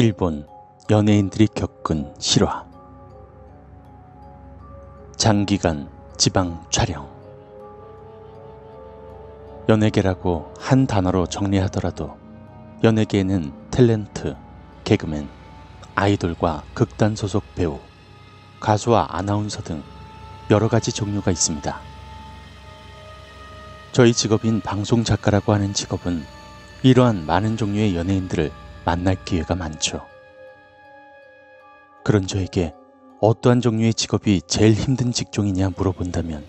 일본 연예인들이 겪은 실화 장기간 지방 촬영 연예계라고 한 단어로 정리하더라도 연예계에는 탤런트, 개그맨, 아이돌과 극단 소속 배우, 가수와 아나운서 등 여러 가지 종류가 있습니다. 저희 직업인 방송 작가라고 하는 직업은 이러한 많은 종류의 연예인들을 만날 기회가 많죠. 그런 저에게 어떠한 종류의 직업이 제일 힘든 직종이냐 물어본다면,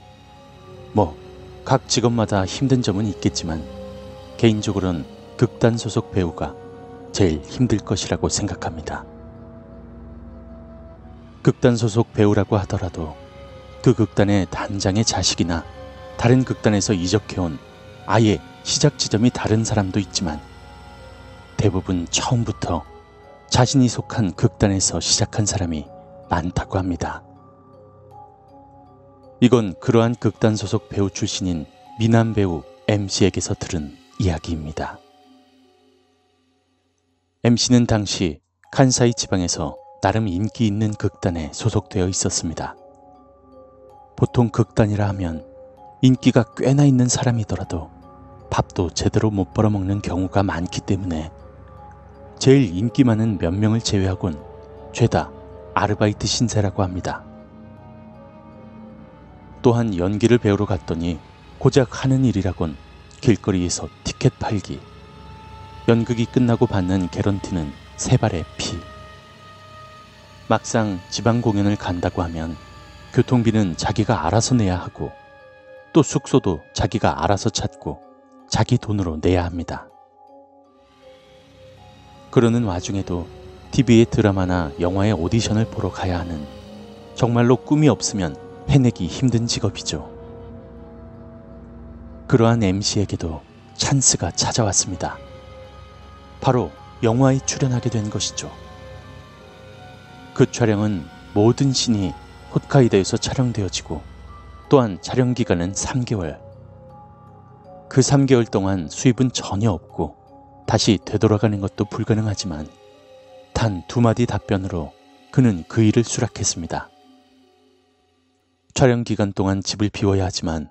뭐, 각 직업마다 힘든 점은 있겠지만, 개인적으로는 극단 소속 배우가 제일 힘들 것이라고 생각합니다. 극단 소속 배우라고 하더라도 그 극단의 단장의 자식이나 다른 극단에서 이적해온 아예 시작 지점이 다른 사람도 있지만 대부분 처음부터 자신이 속한 극단에서 시작한 사람이 많다고 합니다. 이건 그러한 극단 소속 배우 출신인 미남 배우 MC에게서 들은 이야기입니다. MC는 당시 칸사이 지방에서 나름 인기 있는 극단에 소속되어 있었습니다. 보통 극단이라 하면 인기가 꽤나 있는 사람이더라도 밥도 제대로 못 벌어먹는 경우가 많기 때문에 제일 인기 많은 몇 명을 제외하곤 죄다 아르바이트 신세라고 합니다. 또한 연기를 배우러 갔더니 고작 하는 일이라곤 길거리에서 티켓 팔기, 연극이 끝나고 받는 개런티는 세 발의 피. 막상 지방 공연을 간다고 하면 교통비는 자기가 알아서 내야 하고 또 숙소도 자기가 알아서 찾고 자기 돈으로 내야 합니다. 그러는 와중에도 TV의 드라마나 영화의 오디션을 보러 가야 하는 정말로 꿈이 없으면 해내기 힘든 직업이죠. 그러한 MC에게도 찬스가 찾아왔습니다. 바로 영화에 출연하게 된 것이죠. 그 촬영은 모든 신이 홋카이도에서 촬영되어지고 또한 촬영 기간은 3개월. 그 3개월 동안 수입은 전혀 없고 다시 되돌아가는 것도 불가능하지만 단 두 마디 답변으로 그는 그 일을 수락했습니다. 촬영 기간 동안 집을 비워야 하지만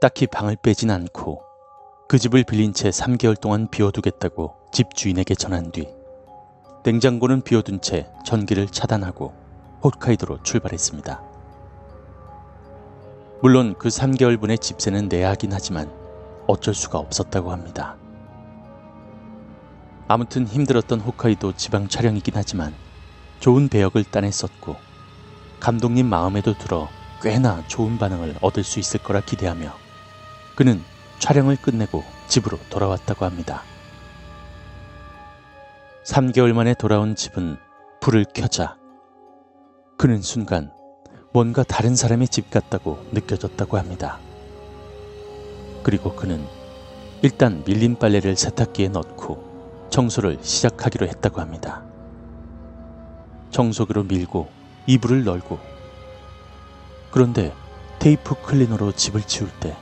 딱히 방을 빼진 않고 그 집을 빌린 채 3개월 동안 비워두겠다고 집 주인에게 전한 뒤 냉장고는 비워둔 채 전기를 차단하고 홋카이도로 출발했습니다. 물론 그 3개월분의 집세는 내야 하긴 하지만 어쩔 수가 없었다고 합니다. 아무튼 힘들었던 홋카이도 지방 촬영이긴 하지만 좋은 배역을 따냈었고 감독님 마음에도 들어 꽤나 좋은 반응을 얻을 수 있을 거라 기대하며 그는 촬영을 끝내고 집으로 돌아왔다고 합니다. 3개월 만에 돌아온 집은 불을 켜자 그는 순간 뭔가 다른 사람의 집 같다고 느껴졌다고 합니다. 그리고 그는 일단 밀린 빨래를 세탁기에 넣고 청소를 시작하기로 했다고 합니다. 청소기로 밀고 이불을 널고 그런데 테이프 클리너로 집을 치울 때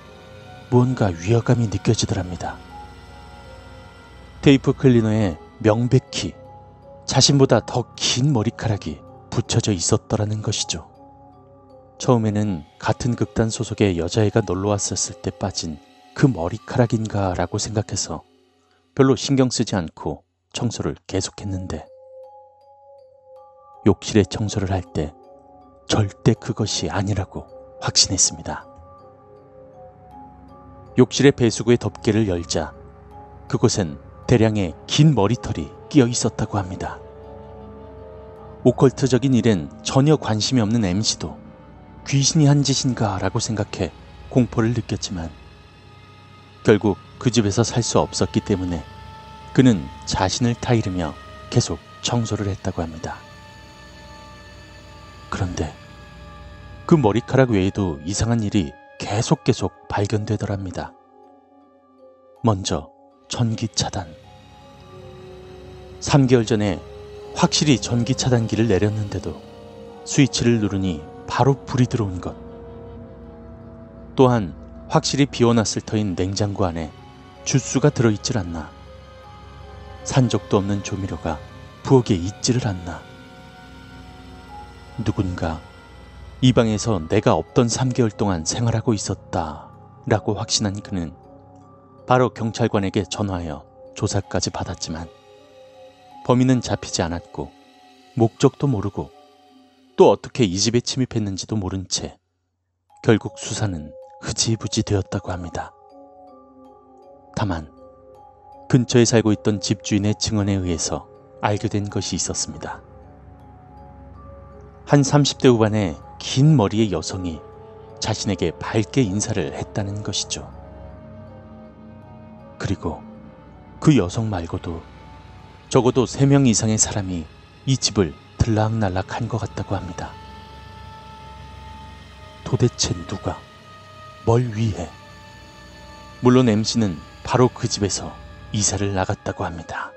무언가 위화감이 느껴지더랍니다. 테이프 클리너에 명백히 자신보다 더 긴 머리카락이 붙여져 있었더라는 것이죠. 처음에는 같은 극단 소속의 여자애가 놀러 왔었을 때 빠진 그 머리카락인가 라고 생각해서 별로 신경 쓰지 않고 청소를 계속했는데 욕실에 청소를 할 때 절대 그것이 아니라고 확신했습니다. 욕실의 배수구의 덮개를 열자 그곳엔 대량의 긴 머리털이 끼어 있었다고 합니다. 오컬트적인 일엔 전혀 관심이 없는 MC도 귀신이 한 짓인가 라고 생각해 공포를 느꼈지만 결국 그 집에서 살 수 없었기 때문에 그는 자신을 타이르며 계속 청소를 했다고 합니다. 그런데 그 머리카락 외에도 이상한 일이 계속 계속 발견되더랍니다. 먼저 전기 차단. 3개월 전에 확실히 전기 차단기를 내렸는데도 스위치를 누르니 바로 불이 들어온 것. 또한 확실히 비워놨을 터인 냉장고 안에 주스가 들어있질 않나. 산 적도 없는 조미료가 부엌에 있지를 않나. 누군가 이 방에서 내가 없던 3개월 동안 생활하고 있었다 라고 확신한 그는 바로 경찰관에게 전화하여 조사까지 받았지만 범인은 잡히지 않았고 목적도 모르고 또 어떻게 이 집에 침입했는지도 모른 채 결국 수사는 흐지부지 되었다고 합니다. 다만 근처에 살고 있던 집주인의 증언에 의해서 알게 된 것이 있었습니다. 한 30대 후반의 긴 머리의 여성이 자신에게 밝게 인사를 했다는 것이죠. 그리고 그 여성 말고도 적어도 3명 이상의 사람이 이 집을 들락날락 한것 같다고 합니다. 도대체 누가, 뭘 위해? 물론 MC는 바로 그 집에서 이사를 나갔다고 합니다.